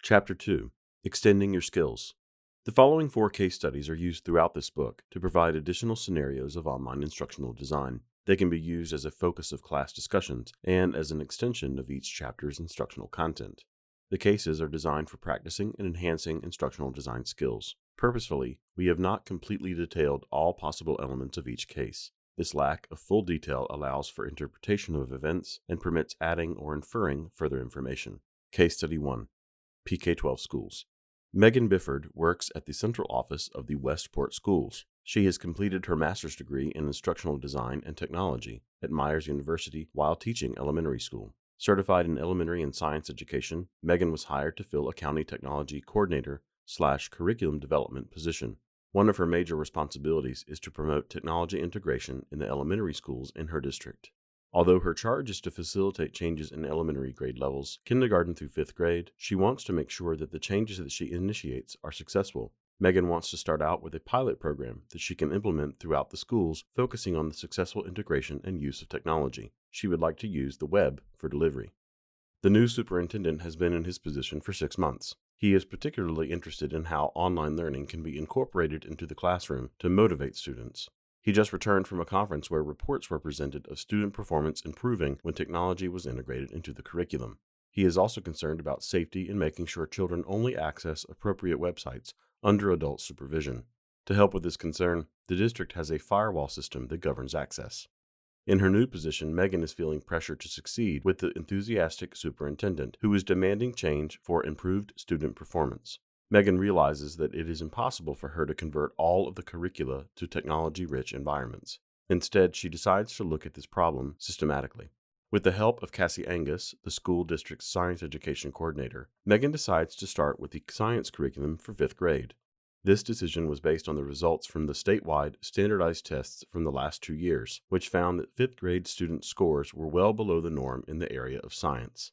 Chapter 2 Extending Your Skills. The following four case studies are used throughout this book to provide additional scenarios of online instructional design. They can be used as a focus of class discussions and as an extension of each chapter's instructional content. The cases are designed for practicing and enhancing instructional design skills. Purposefully, we have not completely detailed all possible elements of each case. This lack of full detail allows for interpretation of events and permits adding or inferring further information. Case Study 1 PK 12 Schools. Megan Bifford works at the central office of the Westport Schools. She has completed her master's degree in instructional design and technology at Myers University while teaching elementary school. Certified in elementary and science education, Megan was hired to fill a county technology coordinator slash curriculum development position. One of her major responsibilities is to promote technology integration in the elementary schools in her district. Although her charge is to facilitate changes in elementary grade levels, kindergarten through fifth grade, she wants to make sure that the changes that she initiates are successful. Megan wants to start out with a pilot program that she can implement throughout the schools, focusing on the successful integration and use of technology. She would like to use the web for delivery. The new superintendent has been in his position for six months. He is particularly interested in how online learning can be incorporated into the classroom to motivate students. He just returned from a conference where reports were presented of student performance improving when technology was integrated into the curriculum. He is also concerned about safety in making sure children only access appropriate websites under adult supervision. To help with this concern, the district has a firewall system that governs access. In her new position, Megan is feeling pressure to succeed with the enthusiastic superintendent who is demanding change for improved student performance. Megan realizes that it is impossible for her to convert all of the curricula to technology rich environments. Instead, she decides to look at this problem systematically. With the help of Cassie Angus, the school district's science education coordinator, Megan decides to start with the science curriculum for fifth grade. This decision was based on the results from the statewide standardized tests from the last two years, which found that fifth grade student scores were well below the norm in the area of science.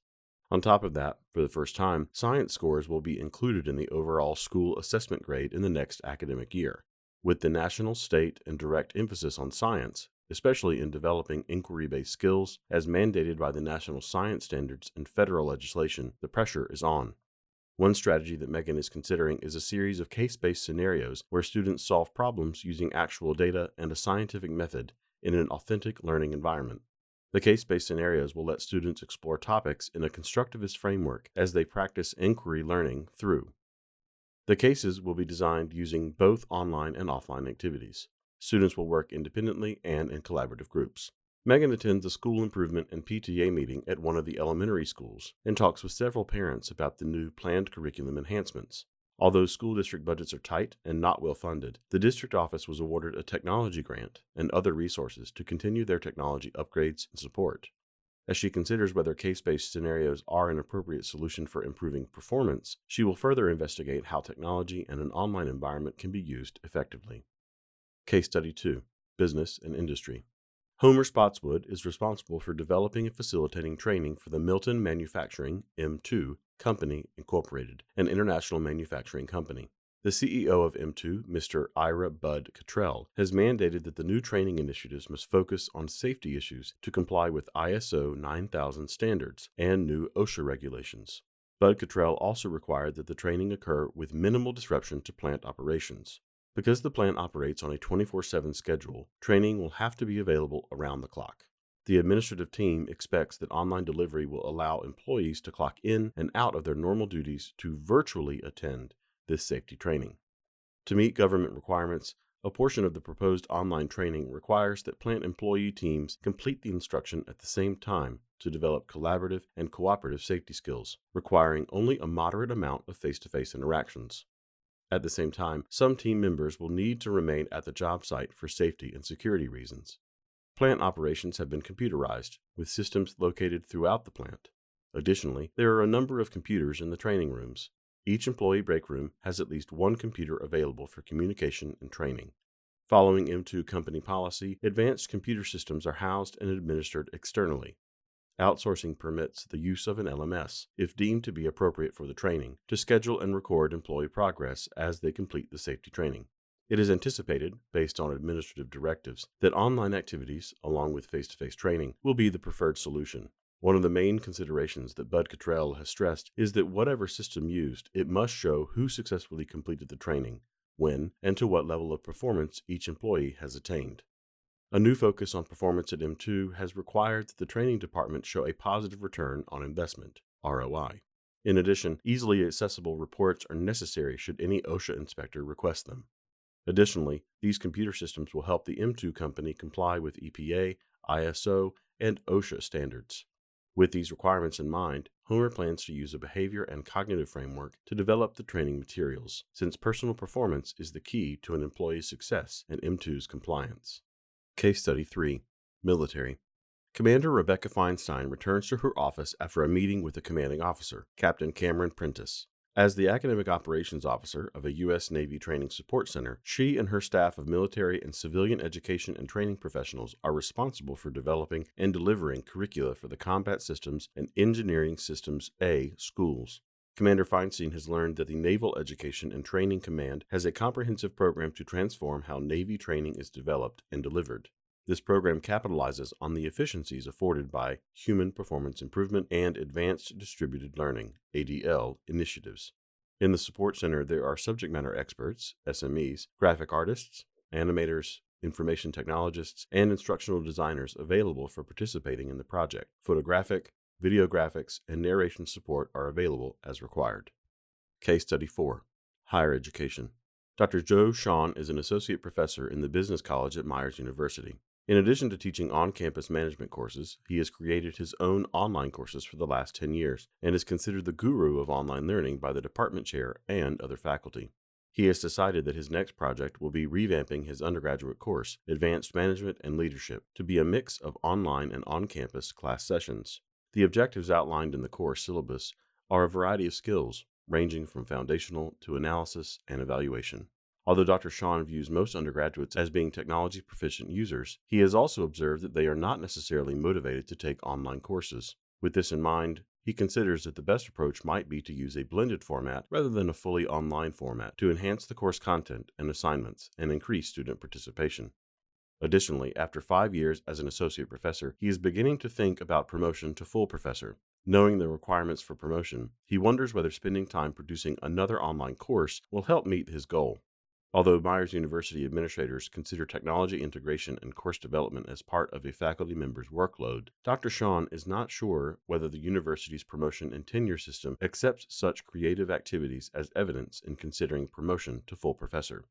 On top of that, for the first time, science scores will be included in the overall school assessment grade in the next academic year. With the national, state, and direct emphasis on science, especially in developing inquiry based skills, as mandated by the national science standards and federal legislation, the pressure is on. One strategy that Megan is considering is a series of case based scenarios where students solve problems using actual data and a scientific method in an authentic learning environment. The case based scenarios will let students explore topics in a constructivist framework as they practice inquiry learning through. The cases will be designed using both online and offline activities. Students will work independently and in collaborative groups. Megan attends a school improvement and PTA meeting at one of the elementary schools and talks with several parents about the new planned curriculum enhancements. Although school district budgets are tight and not well funded, the district office was awarded a technology grant and other resources to continue their technology upgrades and support. As she considers whether case based scenarios are an appropriate solution for improving performance, she will further investigate how technology and an online environment can be used effectively. Case Study 2 Business and Industry Homer Spotswood is responsible for developing and facilitating training for the Milton Manufacturing M2 Company Incorporated, an international manufacturing company. The CEO of M2, Mr. Ira Bud Cottrell, has mandated that the new training initiatives must focus on safety issues to comply with ISO 9000 standards and new OSHA regulations. Bud Cottrell also required that the training occur with minimal disruption to plant operations. Because the plant operates on a 24 7 schedule, training will have to be available around the clock. The administrative team expects that online delivery will allow employees to clock in and out of their normal duties to virtually attend this safety training. To meet government requirements, a portion of the proposed online training requires that plant employee teams complete the instruction at the same time to develop collaborative and cooperative safety skills, requiring only a moderate amount of face to face interactions. At the same time, some team members will need to remain at the job site for safety and security reasons. Plant operations have been computerized, with systems located throughout the plant. Additionally, there are a number of computers in the training rooms. Each employee break room has at least one computer available for communication and training. Following M2 company policy, advanced computer systems are housed and administered externally. Outsourcing permits the use of an LMS, if deemed to be appropriate for the training, to schedule and record employee progress as they complete the safety training. It is anticipated, based on administrative directives, that online activities, along with face to face training, will be the preferred solution. One of the main considerations that Bud Cottrell has stressed is that whatever system used, it must show who successfully completed the training, when, and to what level of performance each employee has attained. A new focus on performance at M2 has required that the training department show a positive return on investment, ROI. In addition, easily accessible reports are necessary should any OSHA inspector request them. Additionally, these computer systems will help the M2 company comply with EPA, ISO, and OSHA standards. With these requirements in mind, Homer plans to use a behavior and cognitive framework to develop the training materials, since personal performance is the key to an employee's success and M2's compliance. Case Study 3 Military Commander Rebecca Feinstein returns to her office after a meeting with the commanding officer, Captain Cameron Prentice. As the academic operations officer of a U.S. Navy Training Support Center, she and her staff of military and civilian education and training professionals are responsible for developing and delivering curricula for the Combat Systems and Engineering Systems A schools. Commander Feinstein has learned that the Naval Education and Training Command has a comprehensive program to transform how Navy training is developed and delivered. This program capitalizes on the efficiencies afforded by Human Performance Improvement and Advanced Distributed Learning ADL initiatives. In the Support Center, there are subject matter experts, SMEs, graphic artists, animators, information technologists, and instructional designers available for participating in the project. Photographic, videographics, and narration support are available as required. Case Study 4 Higher Education Dr. Joe Sean is an associate professor in the Business College at Myers University. In addition to teaching on campus management courses, he has created his own online courses for the last 10 years and is considered the guru of online learning by the department chair and other faculty. He has decided that his next project will be revamping his undergraduate course, Advanced Management and Leadership, to be a mix of online and on campus class sessions. The objectives outlined in the course syllabus are a variety of skills, ranging from foundational to analysis and evaluation. Although Dr. Sean views most undergraduates as being technology proficient users, he has also observed that they are not necessarily motivated to take online courses. With this in mind, he considers that the best approach might be to use a blended format rather than a fully online format to enhance the course content and assignments and increase student participation. Additionally, after five years as an associate professor, he is beginning to think about promotion to full professor. Knowing the requirements for promotion, he wonders whether spending time producing another online course will help meet his goal. Although Myers University administrators consider technology integration and course development as part of a faculty member's workload, Dr. Sean is not sure whether the university's promotion and tenure system accepts such creative activities as evidence in considering promotion to full professor.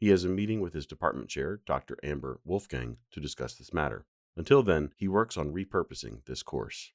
He has a meeting with his department chair, Dr. Amber Wolfgang, to discuss this matter. Until then, he works on repurposing this course.